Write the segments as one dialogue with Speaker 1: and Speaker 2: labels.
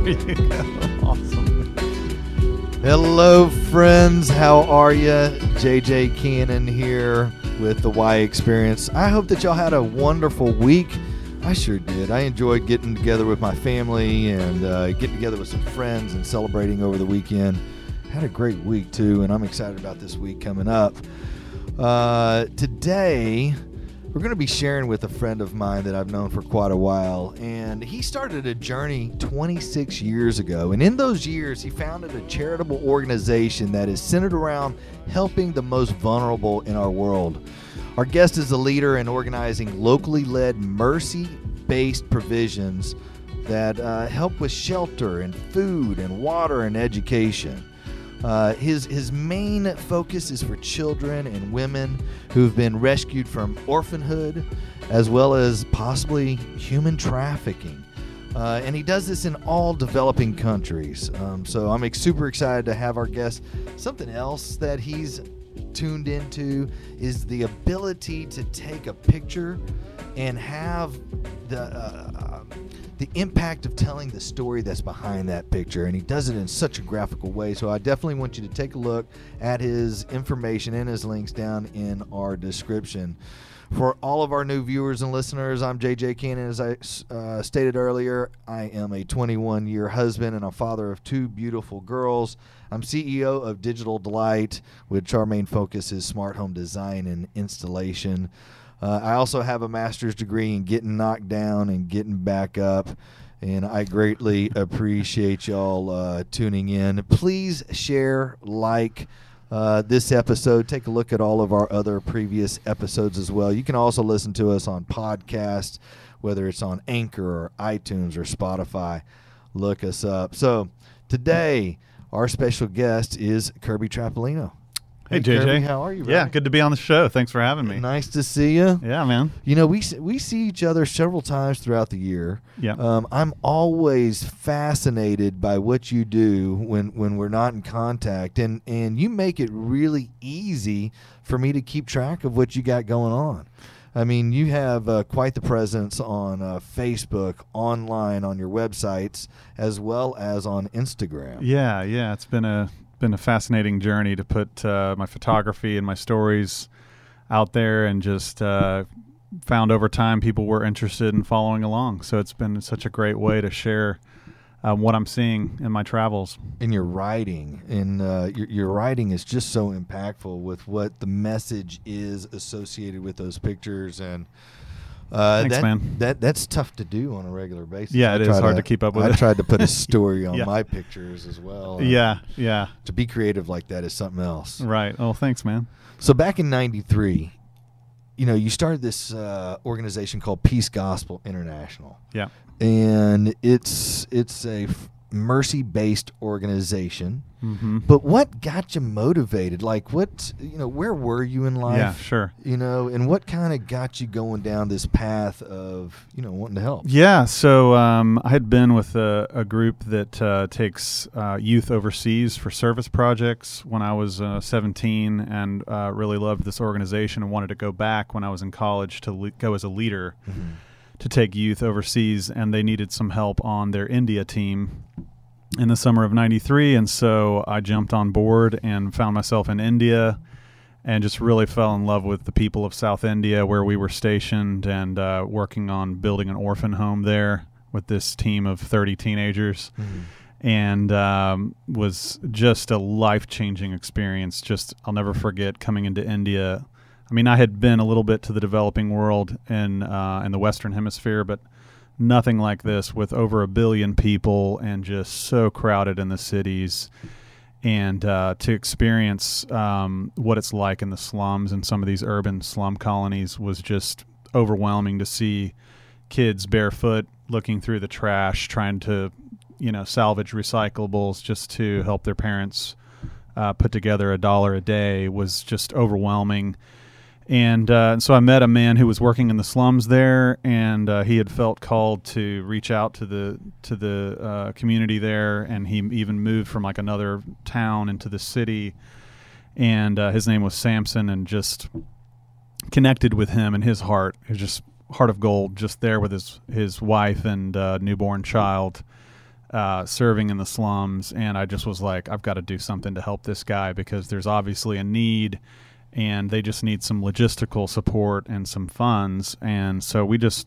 Speaker 1: Awesome.
Speaker 2: Hello, friends. How are you? JJ Cannon here with the Y Experience. I hope that y'all had a wonderful week. I sure did. I enjoyed getting together with my family and uh, getting together with some friends and celebrating over the weekend. Had a great week too, and I'm excited about this week coming up. Uh, today, we're going to be sharing with a friend of mine that I've known for quite a while. And he started a journey 26 years ago. And in those years, he founded a charitable organization that is centered around helping the most vulnerable in our world. Our guest is a leader in organizing locally led mercy based provisions that uh, help with shelter and food and water and education. Uh, his his main focus is for children and women who've been rescued from orphanhood, as well as possibly human trafficking. Uh, and he does this in all developing countries. Um, so I'm super excited to have our guest. Something else that he's tuned into is the ability to take a picture and have the uh, the impact of telling the story that's behind that picture and he does it in such a graphical way. So i definitely want you to take a look at his information and his links down in our description. For all of our new viewers and listeners i'm jj cannon as i uh, stated earlier i am a 21 year husband and a father of two beautiful girls. I'm ceo of digital delight which our main focus is smart home design and installation uh, I also have a master's degree in getting knocked down and getting back up. And I greatly appreciate y'all uh, tuning in. Please share, like uh, this episode. Take a look at all of our other previous episodes as well. You can also listen to us on podcast, whether it's on Anchor or iTunes or Spotify. Look us up. So today, our special guest is Kirby Trapolino.
Speaker 1: Hey, JJ,
Speaker 2: Kirby, how are you?
Speaker 1: Yeah, good to be on the show. Thanks for having me.
Speaker 2: Nice to see you.
Speaker 1: Yeah, man.
Speaker 2: You know, we we see each other several times throughout the year.
Speaker 1: Yeah.
Speaker 2: Um, I'm always fascinated by what you do when when we're not in contact, and and you make it really easy for me to keep track of what you got going on. I mean, you have uh, quite the presence on uh, Facebook, online, on your websites, as well as on Instagram.
Speaker 1: Yeah, yeah. It's been a been a fascinating journey to put uh, my photography and my stories out there, and just uh, found over time people were interested in following along. So it's been such a great way to share um, what I'm seeing in my travels.
Speaker 2: in your writing and uh, your, your writing is just so impactful with what the message is associated with those pictures and uh,
Speaker 1: Thanks,
Speaker 2: that,
Speaker 1: man.
Speaker 2: That that's tough to do on a regular basis.
Speaker 1: Yeah,
Speaker 2: I
Speaker 1: it is hard to keep up with
Speaker 2: I
Speaker 1: it.
Speaker 2: tried to put a story on
Speaker 1: Yeah.
Speaker 2: my pictures as well.
Speaker 1: Yeah, yeah.
Speaker 2: to be creative like that is something else.
Speaker 1: Right. Oh, thanks, man.
Speaker 2: So back in '93, you know, you started this uh, organization called Peace Gospel International
Speaker 1: Yeah.
Speaker 2: and it's it's a mercy based organization.
Speaker 1: Mm-hmm.
Speaker 2: But what got you motivated? Like, what you know, where were you in life?
Speaker 1: Yeah, sure.
Speaker 2: You know, and what kind of got you going down this path of you know wanting to help?
Speaker 1: Yeah, so um, I had been with a, a group that uh, takes uh, youth overseas for service projects when I was uh, 17 and uh, really loved this organization and wanted to go back when I was in college to le- go as a leader to take youth overseas. And they needed some help on their India team in the summer of 93. And so I jumped on board and found myself in India and just really fell in love with the people of South India where we were stationed and uh, working on building an orphan home there with this team of 30 teenagers. And um, was just a life changing experience. Just, I'll never forget coming into India. I mean, I had been a little bit to the developing world in, uh, in the Western Hemisphere, but nothing like this with over a billion people and just so crowded in the cities. And uh, to experience um, what it's like in the slums and some of these urban slum colonies was just overwhelming to see kids barefoot looking through the trash trying to you know salvage recyclables just to help their parents uh, put together a dollar a day was just overwhelming and uh, so I met a man who was working in the slums there, and uh, he had felt called to reach out to the to the uh, community there, and he even moved from like another town into the city. And uh, his name was Samson, and just connected with him and his heart, his just heart of gold, just there with his his wife and uh, newborn child, uh, serving in the slums, and I just was like, I've got to do something to help this guy because there's obviously a need, and they just need some logistical support and some funds, and so we just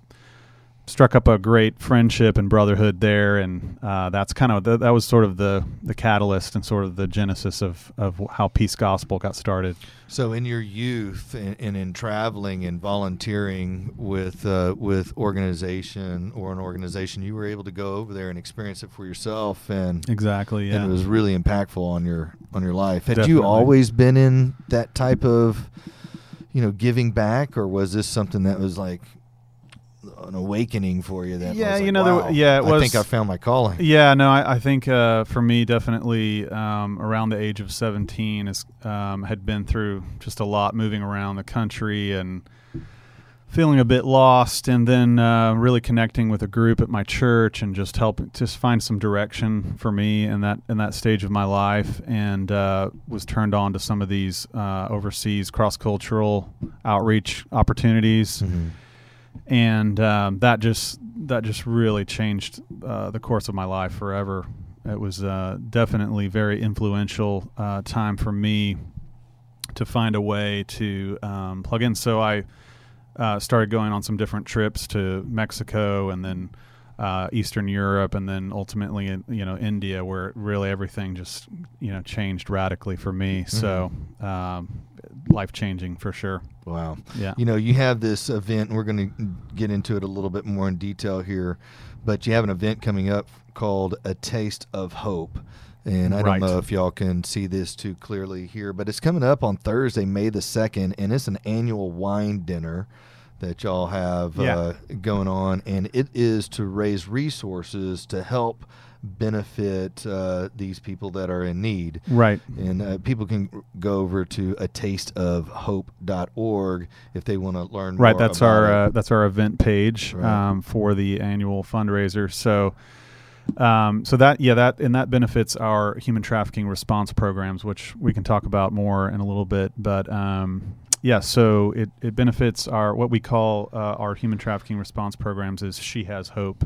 Speaker 1: struck up a great friendship and brotherhood there, and uh, that's kind of the, that was sort of the the catalyst and sort of the genesis of of how Peace Gospel got started.
Speaker 2: So, in your youth and, and in traveling and volunteering with uh, with organization or an organization, you were able to go over there and experience it for yourself, and
Speaker 1: exactly, yeah,
Speaker 2: and it was really impactful on your on your life. Had
Speaker 1: Definitely.
Speaker 2: you always been in that type of, you know, giving back, or was this something that was like an awakening for you? That
Speaker 1: Yeah,
Speaker 2: like,
Speaker 1: you know, there- yeah, it
Speaker 2: I think I found my calling.
Speaker 1: Yeah, no, I, I think uh, for me, definitely um, around the age of 17, is, um, had been through just a lot moving around the country and feeling a bit lost, and then uh, really connecting with a group at my church and just helping just find some direction for me in that in that stage of my life, and uh, was turned on to some of these uh, overseas cross cultural outreach opportunities
Speaker 2: Mhm.
Speaker 1: And um, that just that just really changed uh, the course of my life forever. It was uh, definitely very influential uh, time for me to find a way to um, plug in. So I uh, started going on some different trips to Mexico and then uh, Eastern Europe and then ultimately in, you know India, where really everything just you know changed radically for me. So um, life changing for sure.
Speaker 2: Wow.
Speaker 1: Yeah.
Speaker 2: You know, you have this event, and we're going to get into it a little bit more in detail here, but you have an event coming up called A Taste of Hope. And I
Speaker 1: Right.
Speaker 2: don't know if y'all can see this too clearly here, but it's coming up on Thursday, May the 2nd, and it's an annual wine dinner that y'all have
Speaker 1: Yeah.
Speaker 2: uh, going on. And it is to raise resources to help benefit uh, these people that are in need.
Speaker 1: Right.
Speaker 2: And uh, people can go over to a taste of tasteofhope.org if they want to learn
Speaker 1: Right,
Speaker 2: more
Speaker 1: that's
Speaker 2: about
Speaker 1: our uh, that's our event page
Speaker 2: Right.
Speaker 1: um, for the annual fundraiser. So, um, so that yeah that and that benefits our human trafficking response programs, which we can talk about more in a little bit. But um, yeah, so it, it benefits our what we call uh, our human trafficking response programs is She Has Hope.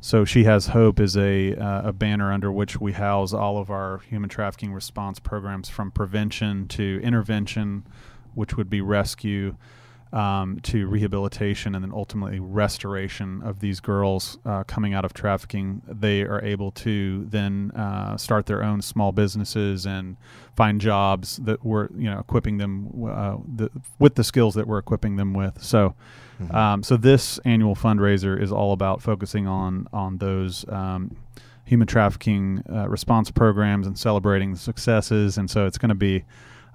Speaker 1: So She Has Hope is a uh, a banner under which we house all of our human trafficking response programs from prevention to intervention, which would be rescue, um, to rehabilitation, and then ultimately restoration of these girls uh, coming out of trafficking. They are able to then uh, start their own small businesses and find jobs that we're you know equipping them uh, the, with the skills that we're equipping them with. So.
Speaker 2: Mhm.
Speaker 1: Um, so this annual fundraiser is all about focusing on on those um, human trafficking uh, response programs and celebrating the successes. And so it's going to be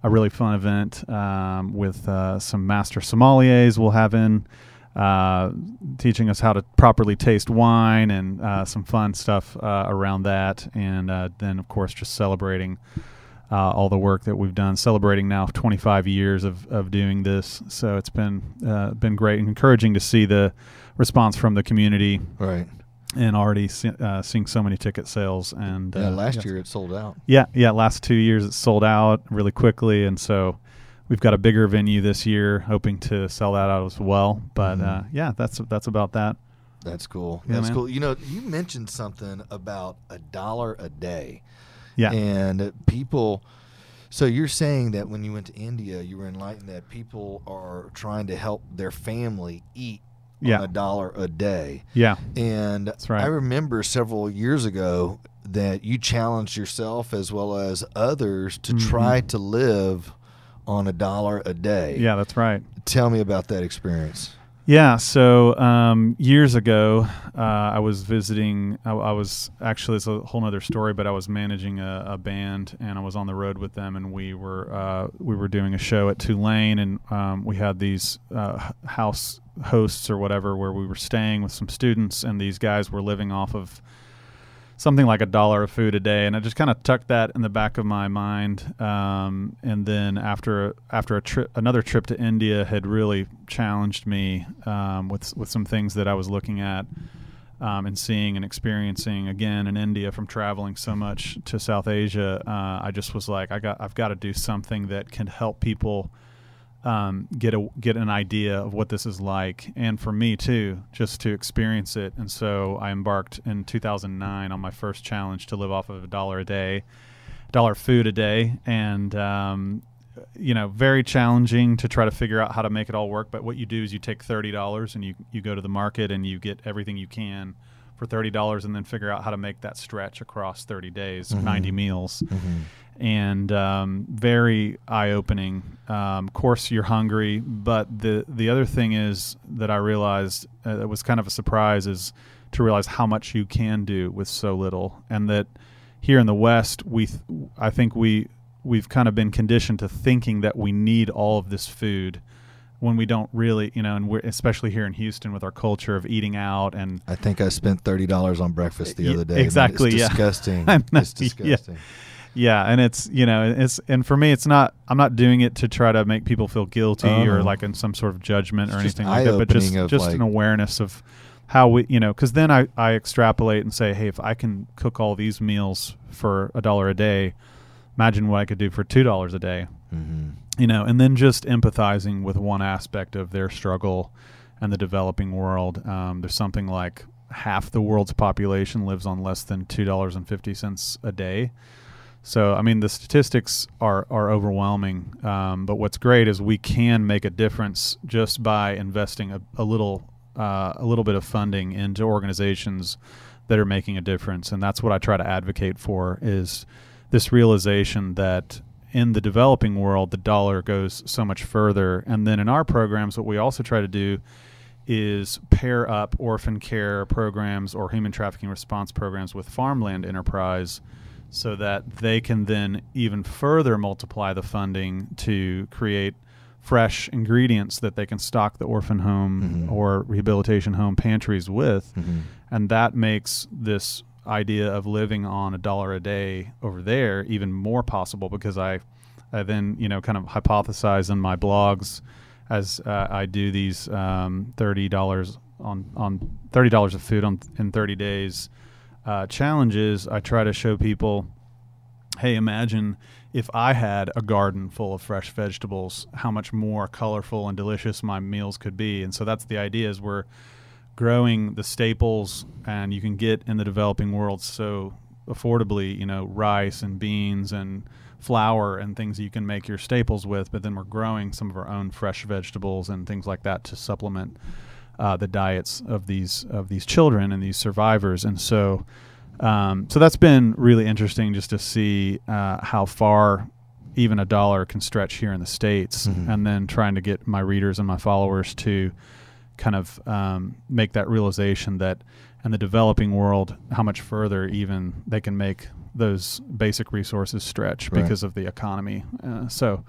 Speaker 1: a really fun event um, with uh, some master sommeliers we'll have in. Uh, teaching us how to properly taste wine and uh, some fun stuff uh, around that, and uh, then of course just celebrating uh, all the work that we've done, celebrating now 25 years of, of doing this. So it's been been great and encouraging to see the response from the community
Speaker 2: right.
Speaker 1: And already see, uh, seeing so many ticket sales. And
Speaker 2: Yeah,
Speaker 1: uh,
Speaker 2: last
Speaker 1: yes.
Speaker 2: year it sold out.
Speaker 1: yeah, yeah, last two years it sold out really quickly, and so we've got a bigger venue this year, hoping to sell that out as well. But
Speaker 2: Mhm.
Speaker 1: uh, yeah, that's that's about that.
Speaker 2: That's cool.
Speaker 1: Yeah,
Speaker 2: That's
Speaker 1: man.
Speaker 2: cool. You know, you mentioned something about a dollar a day.
Speaker 1: Yeah,
Speaker 2: And people, so you're saying that when you went to India, you were enlightened that people are trying to help their family eat
Speaker 1: Yeah.
Speaker 2: a dollar a day.
Speaker 1: yeah,
Speaker 2: And
Speaker 1: That's right.
Speaker 2: I remember several years ago that you challenged yourself as well as others to
Speaker 1: Mhm.
Speaker 2: try to live on a dollar a day.
Speaker 1: yeah, that's right.
Speaker 2: Tell me about that experience.
Speaker 1: Yeah, so um, years ago, uh, I was visiting. I, I was actually it's a whole other story, but I was managing a, a band, and I was on the road with them, and we were uh, we were doing a show at Tulane, and um, we had these uh, house hosts or whatever where we were staying with some students, and these guys were living off of something like a dollar of food a day, and I just kind of tucked that in the back of my mind. Um, and then after after a trip, another trip to India had really challenged me um, with with some things that I was looking at um, and seeing and experiencing again in India from traveling so much to South Asia. Uh, I just was like, I got I've got to do something that can help people. Um, get a get an idea of what this is like, and for me too, just to experience it. And so I embarked in 2009 on my first challenge to live off of a dollar a day, dollar food a day, and um, you know, very challenging to try to figure out how to make it all work. But what you do is you take thirty dollars and you you go to the market and you get everything you can for thirty dollars, and then figure out how to make that stretch across thirty days,
Speaker 2: Mhm.
Speaker 1: ninety meals,
Speaker 2: Mm-hmm.
Speaker 1: And um, very eye opening. Um, of course, you're hungry, but the the other thing is that I realized uh, that was kind of a surprise is to realize how much you can do with so little, and that here in the West, we th- I think we we've kind of been conditioned to thinking that we need all of this food when we don't really, you know, and we're especially here in Houston with our culture of eating out and
Speaker 2: I think I spent thirty dollars on breakfast the other day.
Speaker 1: exactly,
Speaker 2: It's
Speaker 1: yeah.
Speaker 2: disgusting. It's disgusting.
Speaker 1: yeah, and it's you know it's and for me it's not I'm not doing it to try to make people feel guilty or
Speaker 2: Uh-huh.
Speaker 1: like in some sort of judgment
Speaker 2: It's
Speaker 1: or anything like that, but just just
Speaker 2: like-
Speaker 1: an awareness of how we you know because then I I extrapolate and say hey if I can cook all these meals for a dollar a day, imagine what I could do for two dollars a day
Speaker 2: Mm-hmm.
Speaker 1: you know, and then just empathizing with one aspect of their struggle and the developing world. Um, there's something like half the world's population lives on less than two dollars and fifty cents a day. So, I mean, the statistics are are overwhelming. Um, but what's great is we can make a difference just by investing a, a little uh, a little bit of funding into organizations that are making a difference, and that's what I try to advocate for. Is this realization that in the developing world, the dollar goes so much further. And then in our programs, what we also try to do is pair up orphan care programs or human trafficking response programs with farmland enterprise so that they can then even further multiply the funding to create fresh ingredients that they can stock the orphan home
Speaker 2: Mhm.
Speaker 1: or rehabilitation home pantries with
Speaker 2: Mm-hmm.
Speaker 1: and that makes this idea of living on a dollar a day over there even more possible because I, I then you know kind of hypothesize in my blogs as uh, I do these um, thirty dollars on on thirty dollars of food on in thirty days uh, challenges. I try to show people, hey, imagine if I had a garden full of fresh vegetables, how much more colorful and delicious my meals could be. And so that's the idea is we're growing the staples and you can get in the developing world so affordably, you know, rice and beans and flour and things you can make your staples with, but then we're growing some of our own fresh vegetables and things like that to supplement uh, the diets of these of these children and these survivors. And so, um, so that's been really interesting just to see uh, how far even a dollar can stretch here in the states,
Speaker 2: Mhm.
Speaker 1: and then trying to get my readers and my followers to kind of um, make that realization that in the developing world, how much further even they can make those basic resources stretch
Speaker 2: Right.
Speaker 1: because of the economy. Uh, so,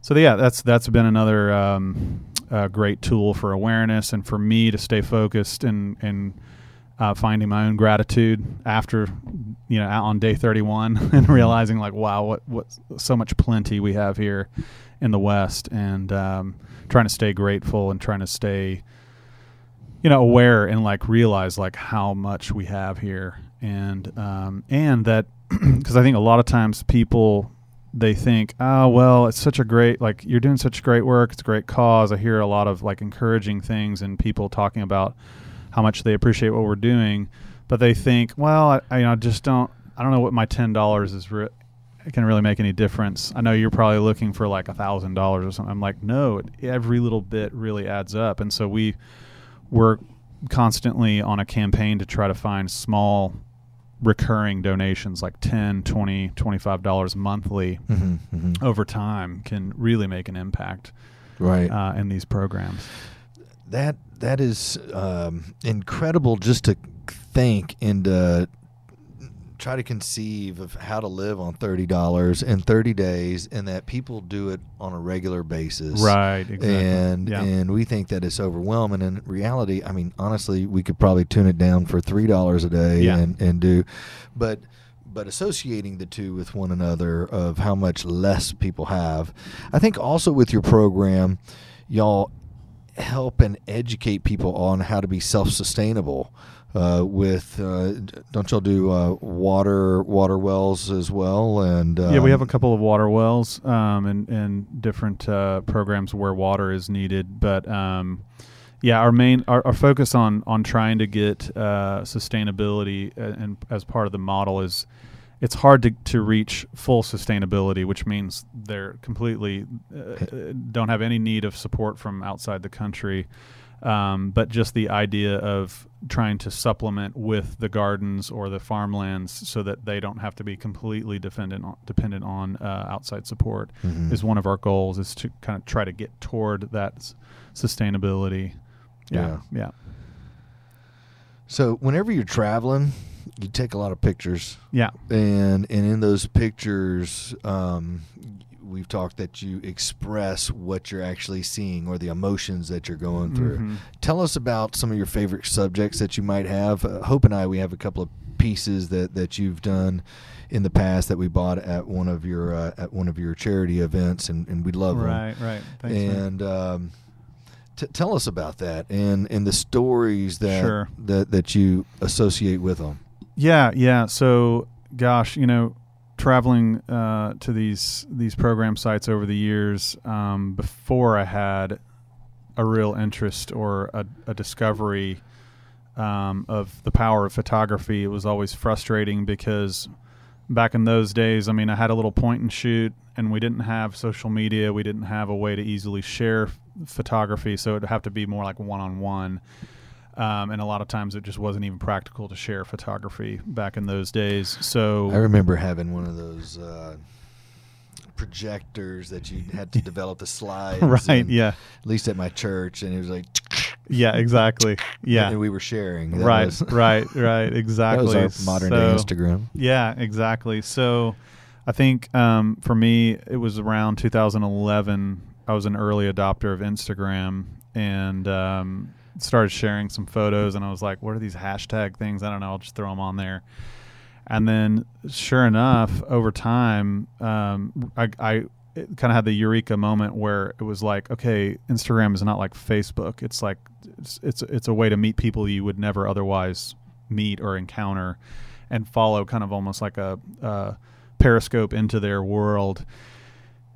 Speaker 1: so yeah, that's that's been another um, uh, great tool for awareness and for me to stay focused and and uh, finding my own gratitude after you know out on day 31 and realizing like wow what what so much plenty we have here in the West and um, trying to stay grateful and trying to stay you know aware and like realize like how much we have here. And um, and that because I think a lot of times people they think oh well it's such a great like you're doing such great work it's a great cause I hear a lot of like encouraging things and people talking about how much they appreciate what we're doing but they think well I, I you know just don't I don't know what my ten dollars is re- it can really make any difference. I know you're probably looking for like a thousand dollars or something. I'm like, no, every little bit really adds up. And so we we're constantly on a campaign to try to find small recurring donations like 10 20 25 dollars monthly
Speaker 2: Mm-hmm. Mm-hmm.
Speaker 1: over time can really make an impact
Speaker 2: Right.
Speaker 1: uh, in these programs
Speaker 2: that that is um, incredible just to think and uh, try to conceive of how to live on thirty dollars in thirty days, and that people do it on a regular basis,
Speaker 1: right exactly.
Speaker 2: And
Speaker 1: yeah.
Speaker 2: and we think that it's overwhelming. In reality, I mean, honestly, we could probably tune it down for three dollars a day
Speaker 1: Yeah.
Speaker 2: and and do, but but associating the two with one another of how much less people have, I think also with your program, y'all help and educate people on how to be self-sustainable uh, with uh, don't y'all do uh, water water wells as well? And
Speaker 1: yeah we have a
Speaker 2: um,
Speaker 1: couple of water wells um, and, and different uh, programs where water is needed. But um, yeah our main our, our focus on on trying to get uh, sustainability uh, and as part of the model is it's hard to, to reach full sustainability which means they're completely uh, don't have any need of support from outside the country. Um, but just the idea of trying to supplement with the gardens or the farmlands so that they don't have to be completely dependent on, dependent on uh, outside support
Speaker 2: Mhm.
Speaker 1: is one of our goals is to kind of try to get toward that s- sustainability. Yeah. yeah.
Speaker 2: So whenever you're traveling you take a lot of pictures.
Speaker 1: Yeah.
Speaker 2: And and in those pictures um, we've talked that you express what you're actually seeing or the emotions that you're going through
Speaker 1: Mhm.
Speaker 2: tell us about some of your favorite subjects that you might have uh, hope and i we have a couple of pieces that that you've done in the past that we bought at one of your uh, at one of your charity events and, and we love them
Speaker 1: right right thanks
Speaker 2: and um, t- tell us about that and and the stories that
Speaker 1: Sure.
Speaker 2: that that you associate with them
Speaker 1: Yeah, yeah. So, gosh, you know, traveling uh, to these these program sites over the years, um, before I had a real interest or a, a discovery um, of the power of photography, it was always frustrating because back in those days, I mean, I had a little point and shoot, and we didn't have social media. We didn't have a way to easily share photography, so it'd have to be more like one on one. Um, and a lot of times it just wasn't even practical to share photography back in those days. So
Speaker 2: I remember having one of those uh, projectors that you had to develop the slides.
Speaker 1: right, yeah,
Speaker 2: At least at my church, and it was like,
Speaker 1: yeah, exactly, yeah,
Speaker 2: and we were sharing. That
Speaker 1: right,
Speaker 2: was-
Speaker 1: right, right, exactly.
Speaker 2: That was our modern day Instagram.
Speaker 1: Yeah, exactly. So I think um, for me, it was around 2011. I was an early adopter of Instagram and um, started sharing some photos. And I was like, what are these hashtag things? I don't know. I'll just throw them on there. And then, sure enough, over time, um, I, I kind of had the eureka moment where it was like, okay, Instagram is not like Facebook. It's like it's it's, it's a way to meet people you would never otherwise meet or encounter, and follow kind of almost like a, uh periscope into their world.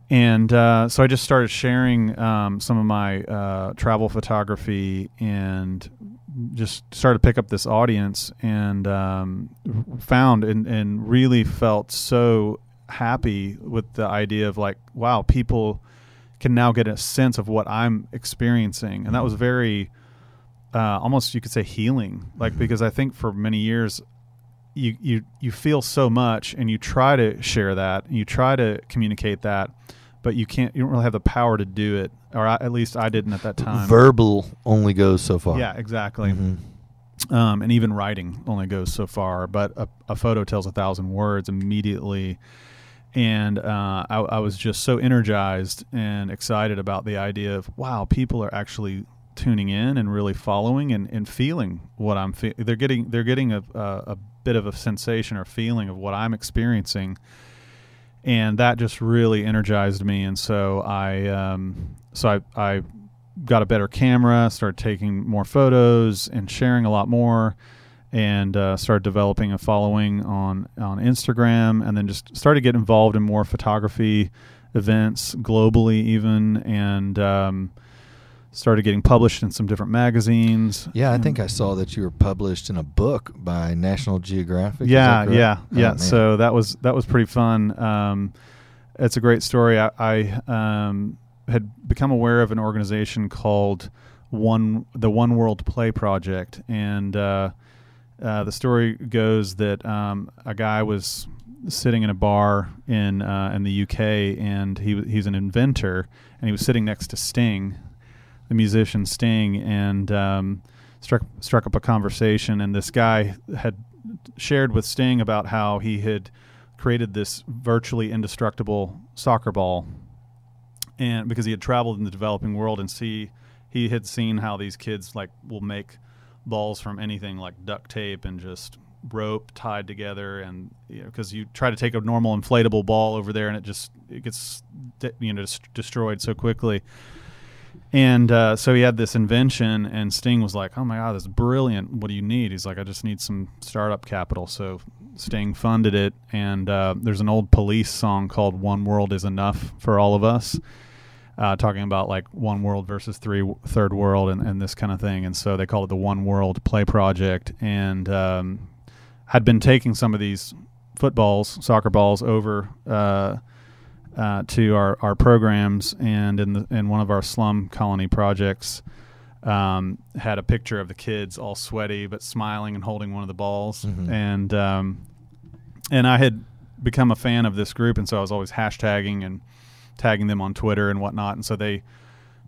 Speaker 1: And uh, so I just started sharing um, some of my uh, travel photography and just started to pick up this audience and um, found and, and really felt so happy with the idea of like, wow, people can now get a sense of what I'm experiencing. And that was very, uh, almost you could say healing, like, because I think for many years, you, you, you feel so much and you try to share that and you try to communicate that, but you can't, you don't really have the power to do it. Or I, at least I didn't at that time.
Speaker 2: Verbal only goes so far.
Speaker 1: Yeah, exactly.
Speaker 2: Mhm.
Speaker 1: Um, and even writing only goes so far, but a, a photo tells a thousand words immediately. And uh, I, I was just so energized and excited about the idea of wow, people are actually tuning in and really following and, and feeling what I'm feeling. They're getting they're getting a, a, a bit of a sensation or feeling of what I'm experiencing, and that just really energized me. And so I um, so I, I got a better camera, started taking more photos and sharing a lot more, and uh, started developing a following on on Instagram, and then just started getting involved in more photography events globally, even, and um, started getting published in some different magazines.
Speaker 2: Yeah, I think I saw that you were published in a book by National Geographic.
Speaker 1: Yeah, yeah,
Speaker 2: Oh,
Speaker 1: yeah.
Speaker 2: man.
Speaker 1: so that was that was pretty fun. Um, it's a great story. I, I um, had become aware of an organization called One the One World Play Project, and uh, uh, the story goes that um, a guy was sitting in a bar in uh, in the UK, and he he's an inventor, and he was sitting next to Sting, the musician Sting, and um, struck struck up a conversation. And this guy had shared with Sting about how he had created this virtually indestructible soccer ball, and because he had traveled in the developing world and see he had seen how these kids like will make balls from anything like duct tape and just rope tied together and you know because you try to take a normal inflatable ball over there and it just it gets you know des- destroyed so quickly And uh, so he had this invention, and Sting was like, "Oh my god, this is brilliant! What do you need?" He's like, "I just need some startup capital." So Sting funded it, and uh, there's an old Police song called "One World Is Enough for All of Us," uh, talking about like one world versus three third world and, and this kind of thing. And so they called it the One World Play Project, and um, had been taking some of these footballs, soccer balls over. Uh, to our, our programs and in the in one of our slum colony projects um, had a picture of the kids all sweaty but smiling and holding one of the balls
Speaker 2: Mhm.
Speaker 1: and um, and I had become a fan of this group and so I was always hashtagging and tagging them on Twitter and whatnot and so they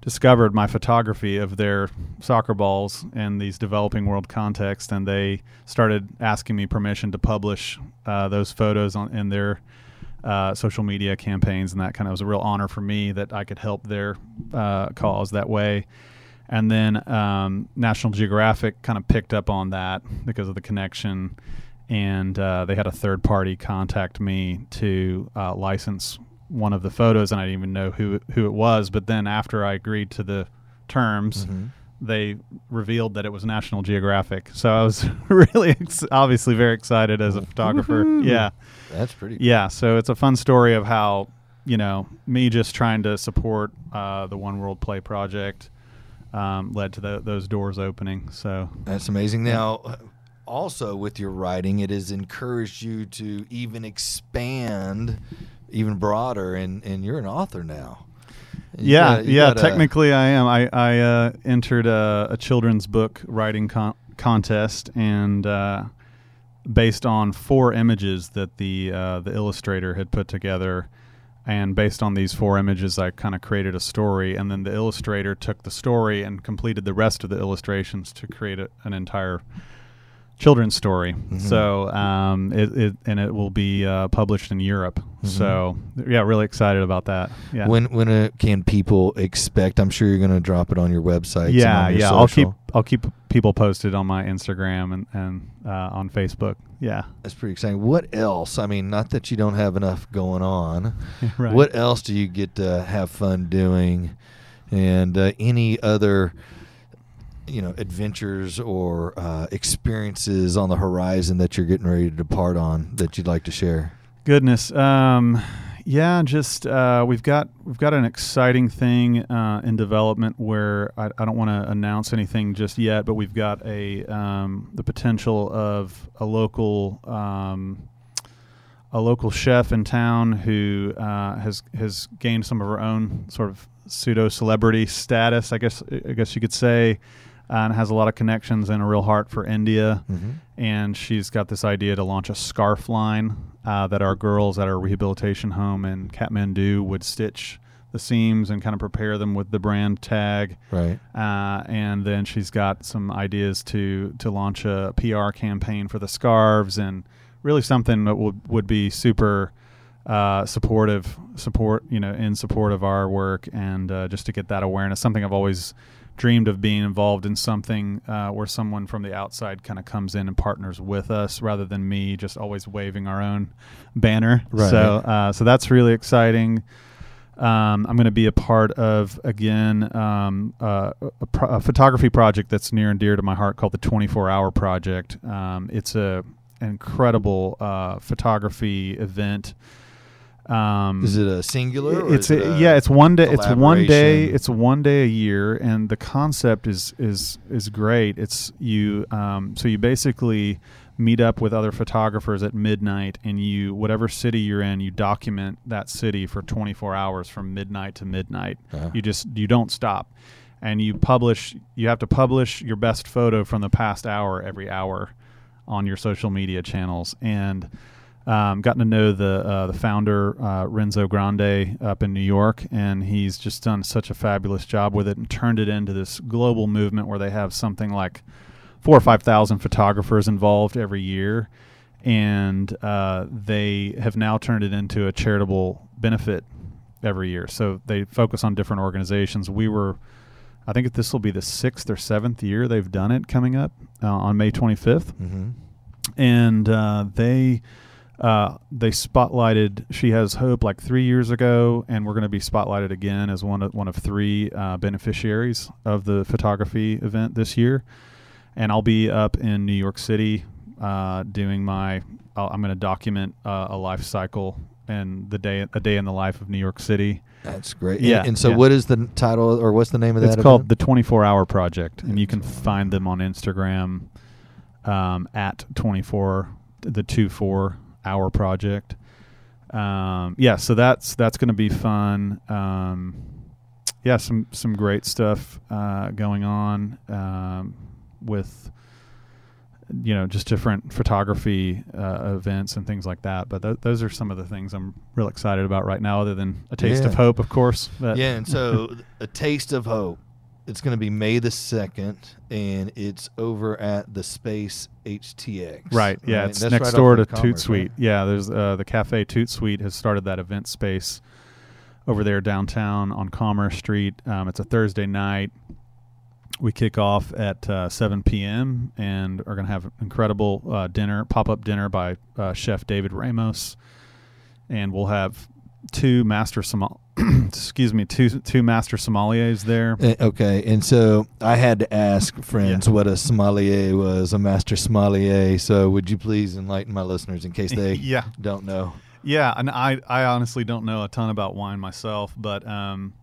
Speaker 1: discovered my photography of their soccer balls in these developing world context and they started asking me permission to publish uh, those photos on in their uh, social media campaigns and that kind of was a real honor for me that I could help their uh, cause that way. And then um, National Geographic kind of picked up on that because of the connection, and uh, they had a third party contact me to uh, license one of the photos, and I didn't even know who who it was. But then after I agreed to the terms,
Speaker 2: Mhm.
Speaker 1: They revealed that it was National Geographic. So I was really ex- obviously very excited as a photographer.
Speaker 2: Woohoo.
Speaker 1: Yeah.
Speaker 2: That's pretty.
Speaker 1: Yeah, so it's a fun story of how you know me just trying to support uh, the One World Play project um, led to the, those doors opening. So
Speaker 2: That's amazing. Now, also with your writing, it has encouraged you to even expand even broader, and, and you're an author now.
Speaker 1: Yeah,
Speaker 2: got- you
Speaker 1: yeah.
Speaker 2: got a-
Speaker 1: technically, I am. I I uh, entered a, a children's book writing con- contest, and uh, based on four images that the uh, the illustrator had put together. And based on these four images, I kind of created a story, and then the illustrator took the story and completed the rest of the illustrations to create a, an entire children's story.
Speaker 2: Mhm.
Speaker 1: So, um, it, it and it will be uh, published in Europe.
Speaker 2: Mhm.
Speaker 1: So, yeah, really excited about that. Yeah.
Speaker 2: When when uh, can people expect? I'm sure you're going to drop it on your website. and
Speaker 1: yeah,
Speaker 2: on your
Speaker 1: yeah. I'll keep. I'll keep people posted on my Instagram and and uh, on Facebook. Yeah,
Speaker 2: That's pretty exciting. What else? I mean, not that you don't have enough going on.
Speaker 1: right.
Speaker 2: What else do you get to have fun doing? And uh, any other, you know, adventures or uh, experiences on the horizon that you're getting ready to depart on that you'd like to share?
Speaker 1: Goodness. Um, yeah, just uh, we've got we've got an exciting thing uh, in development where I, I don't want to announce anything just yet, but we've got a um, the potential of a local um, a local chef in town who uh, has has gained some of her own sort of pseudo celebrity status, I guess I guess you could say, and has a lot of connections and a real heart for India
Speaker 2: Mm-hmm.
Speaker 1: and she's got this idea to launch a scarf line uh, that our girls at our rehabilitation home in Kathmandu would stitch the seams and kind of prepare them with the brand tag.
Speaker 2: Right.
Speaker 1: Uh, and then she's got some ideas to to launch a PR campaign for the scarves and really something that would would be super uh, supportive support you know in support of our work and uh, just to get that awareness something I've always dreamed of being involved in something uh, where someone from the outside kind of comes in and partners with us rather than me just always waving our own banner
Speaker 2: Right.
Speaker 1: so uh, so that's really exciting um, I'm going to be a part of again um, uh, a, pro- a photography project that's near and dear to my heart called the 24 Hour Project. Um, it's a incredible uh, photography event. Um,
Speaker 2: Is it a singular?
Speaker 1: it's
Speaker 2: it
Speaker 1: a, yeah, it's one day. It's one day. It's one day a year, and the concept is is is great. It's you. Um, so you basically meet up with other photographers at midnight, and you whatever city you're in, you document that city for 24 hours from midnight to midnight.
Speaker 2: Uh-huh.
Speaker 1: You just you don't stop, and you publish. You have to publish your best photo from the past hour every hour on your social media channels and um, gotten to know the uh, the founder uh, Renzo Grande up in New York, and he's just done such a fabulous job with it and turned it into this global movement where they have something like four or five thousand photographers involved every year, and uh, they have now turned it into a charitable benefit every year. So they focus on different organizations. We were. I think this will be the sixth or seventh year they've done it coming up uh, on May 25th
Speaker 2: Mm-hmm.
Speaker 1: and uh, they uh, they spotlighted She Has Hope like three years ago, and we're going to be spotlighted again as one of one of three uh, beneficiaries of the photography event this year. And I'll be up in New York City uh, doing my. i am going to document uh, a life cycle and the day a day in the life of New York City.
Speaker 2: That's great.
Speaker 1: Yeah.
Speaker 2: And, and so,
Speaker 1: yeah.
Speaker 2: what is the title or what's the name of that?
Speaker 1: It's
Speaker 2: that?
Speaker 1: called
Speaker 2: event?
Speaker 1: the 24 Hour Project, and you can find them on Instagram um, at 24 the 24 Hour Project. Um, yeah, so that's that's going to be fun. Um, yeah, some some great stuff uh, going on um, with you know just different photography uh, events and things like that. But th- those are some of the things I'm real excited about right now, other than a taste
Speaker 2: Yeah.
Speaker 1: of hope, of course. But
Speaker 2: yeah, and so a taste of hope. It's going to be May the second, and it's over at the Space HTX.
Speaker 1: Right. Yeah,
Speaker 2: right?
Speaker 1: it's
Speaker 2: That's
Speaker 1: next
Speaker 2: right
Speaker 1: door to
Speaker 2: of Tout
Speaker 1: Suite.
Speaker 2: right?
Speaker 1: Yeah, there's uh, the cafe Tout Suite has started that event space over there downtown on Commerce Street. Um, it's a Thursday night. We kick off at uh, 7 p.m. and are going to have an incredible uh, dinner, pop up dinner by uh, Chef David Ramos, and we'll have two master sommel- excuse me two two master sommeliers there.
Speaker 2: Eh, Okay, and so I had to ask friends what a sommelier was, a master sommelier. So would you please enlighten my listeners in case they
Speaker 1: yeah.
Speaker 2: don't know?
Speaker 1: Yeah, and I I honestly don't know a ton about wine myself, but um,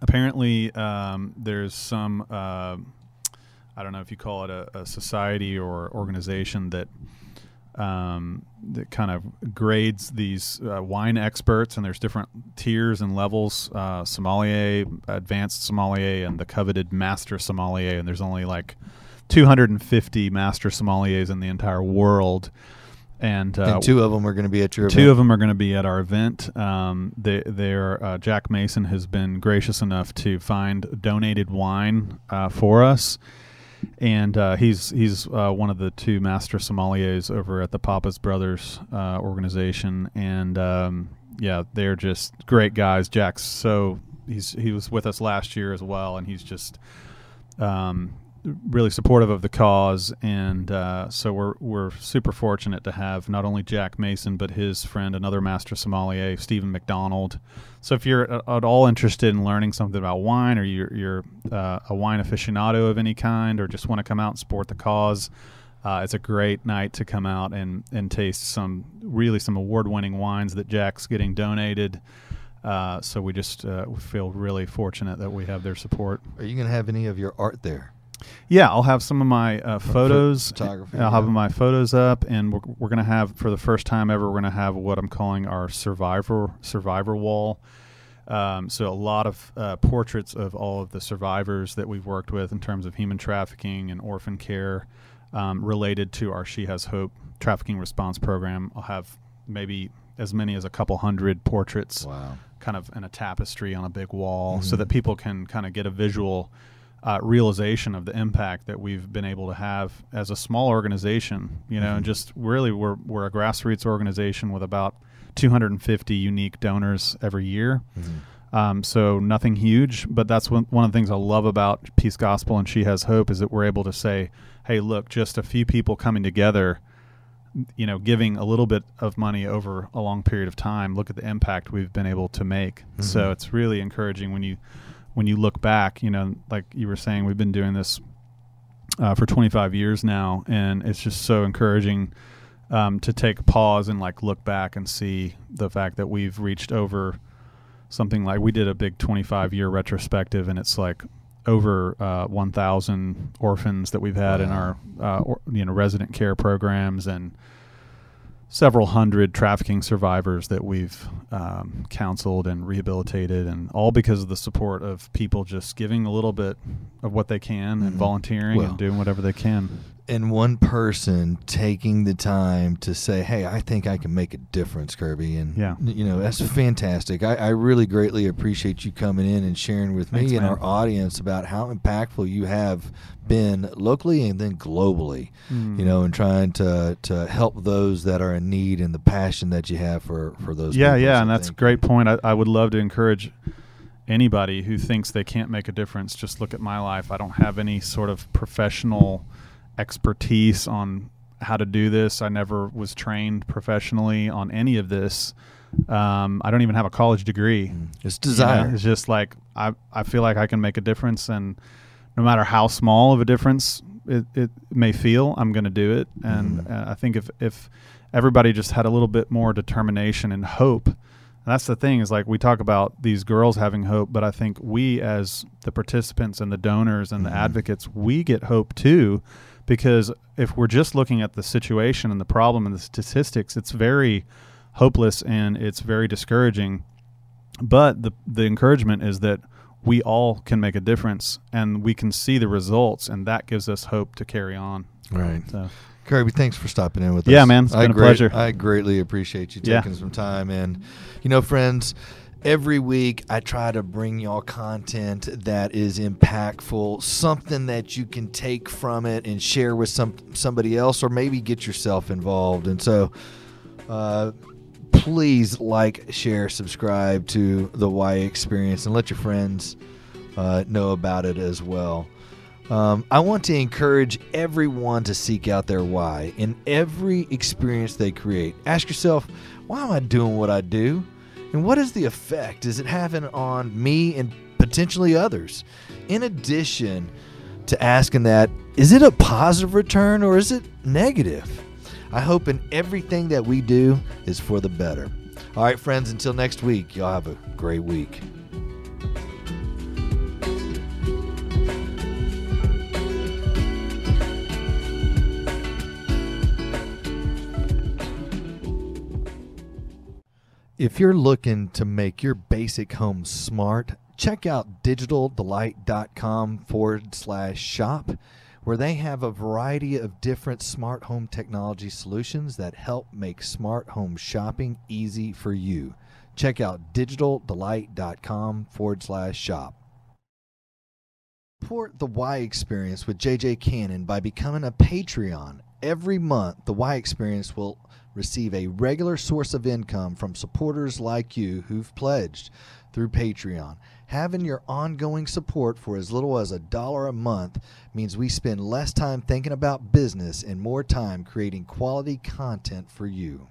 Speaker 1: apparently um, there's some uh, I don't know if you call it a, a society or organization that um, that kind of grades these uh, wine experts, and there's different tiers and levels: uh, sommelier, advanced sommelier, and the coveted master sommelier. And there's only like 250 master sommeliers in the entire world. And, uh,
Speaker 2: and two of them are going to be at your
Speaker 1: Two
Speaker 2: event.
Speaker 1: of them are going to be at our event. Um, they, they're uh, Jack Mason has been gracious enough to find donated wine uh, for us, and uh, he's he's uh, one of the two master sommeliers over at the Pappas Brothers uh, organization, and um, yeah, they're just great guys. Jack's so he's he was with us last year as well, and he's just um, really supportive of the cause, and uh, so we're we're super fortunate to have not only Jack Mason but his friend, another master sommelier, Stephen McDonald. So if you're at at all interested in learning something about wine, or you're, you're uh, a wine aficionado of any kind, or just want to come out and support the cause. Uh, it's a great night to come out and, and taste some really some award-winning wines that Jack's getting donated. Uh, so we just uh, feel really fortunate that we have their support.
Speaker 2: Are you going to have any of your art there?
Speaker 1: Yeah, I'll have some of my uh, photos.
Speaker 2: photography,
Speaker 1: I'll have
Speaker 2: yeah.
Speaker 1: my photos up, and we're, we're going to have for the first time ever. We're going to have what I'm calling our survivor survivor wall. Um, so a lot of uh, portraits of all of the survivors that we've worked with in terms of human trafficking and orphan care um, related to our She Has Hope trafficking response program. I'll have maybe as many as a couple hundred portraits
Speaker 2: Wow.
Speaker 1: kind of in a tapestry on a big wall so
Speaker 2: Mhm.
Speaker 1: that people can kind of get a visual uh, realization of the impact that we've been able to have as a small organization you know and
Speaker 2: Mhm.
Speaker 1: just really we're, we're a grassroots organization with about 250 unique donors every year
Speaker 2: Mhm.
Speaker 1: um, so nothing huge, but that's one, one of the things I love about Peace Gospel and She Has Hope is that we're able to say, hey, look, just a few people coming together, you know, giving a little bit of money over a long period of time. Look at the impact we've been able to make. So
Speaker 2: Mhm.
Speaker 1: it's really encouraging when you when you look back. You know, like you were saying, we've been doing this uh, for 25 years now, and it's just so encouraging um, to take pause and like look back and see the fact that we've reached over something like we did a big 25 year retrospective and it's like over uh, 1000 orphans that we've had in our uh, or, you know resident care programs and several hundred trafficking survivors that we've um, counseled and rehabilitated and all because of the support of people just giving a little bit of what they can and
Speaker 2: Mhm.
Speaker 1: volunteering
Speaker 2: Well,
Speaker 1: and doing whatever they can
Speaker 2: and one person taking the time to say, "Hey, I think I can make a difference, Kirby," and
Speaker 1: Yeah.
Speaker 2: you know that's fantastic. I, I really greatly appreciate you coming in and sharing with me
Speaker 1: Thanks,
Speaker 2: and
Speaker 1: man.
Speaker 2: our audience about how impactful you have been locally and then globally.
Speaker 1: Mm.
Speaker 2: You know, and trying to to help those that are in need and the passion that you have for for those.
Speaker 1: yeah
Speaker 2: people.
Speaker 1: yeah and that's a great point I, I would love to encourage anybody who thinks they can't make a difference just look at my life i don't have any sort of professional expertise on how to do this. I never was trained professionally on any of this. Um, I don't even have a college degree.
Speaker 2: Mm. It's
Speaker 1: You know,
Speaker 2: desire.
Speaker 1: it's just like I, I feel like I can make a difference, and no matter how small of a difference it, it may feel, I'm going to do it. And
Speaker 2: Mhm.
Speaker 1: uh, I think if if everybody just had a little bit more determination and hope, that's the thing is like we talk about these girls having hope, but I think we as the participants and the donors and
Speaker 2: Mhm.
Speaker 1: the advocates, we get hope too, because if we're just looking at the situation and the problem and the statistics, it's very hopeless and it's very discouraging. But the the encouragement is that we all can make a difference and we can see the results, and that gives us hope to carry on.
Speaker 2: Right.
Speaker 1: So
Speaker 2: Kirby, thanks for stopping in with us.
Speaker 1: Yeah, man, it's
Speaker 2: I
Speaker 1: been a
Speaker 2: great-
Speaker 1: pleasure.
Speaker 2: I greatly appreciate you
Speaker 1: Yeah.
Speaker 2: taking some time. And, you know, friends, every week I try to bring y'all content that is impactful, something that you can take from it and share with some somebody else, or maybe get yourself involved. And so, uh, please like, share, subscribe to the Y Experience, and let your friends uh, know about it as well. Um, I want to encourage everyone to seek out their why in every experience they create. Ask yourself, why am I doing what I do? And what is the effect is it having on me and potentially others? In addition to asking that, is it a positive return or is it negative? I hope in everything that we do is for the better. All right, friends, until next week, y'all have a great week. If you're looking to make your basic home smart, check out digitaldelight.com forward slash shop, where they have a variety of different smart home technology solutions that help make smart home shopping easy for you. Check out digitaldelight.com forward slash shop. Support the Y Experience with JJ Cannon by becoming a Patreon. Every month, the Y Experience will receive a regular source of income from supporters like you who've pledged through Patreon. Having your ongoing support for as little as a dollar a month means we spend less time thinking about business and more time creating quality content for you.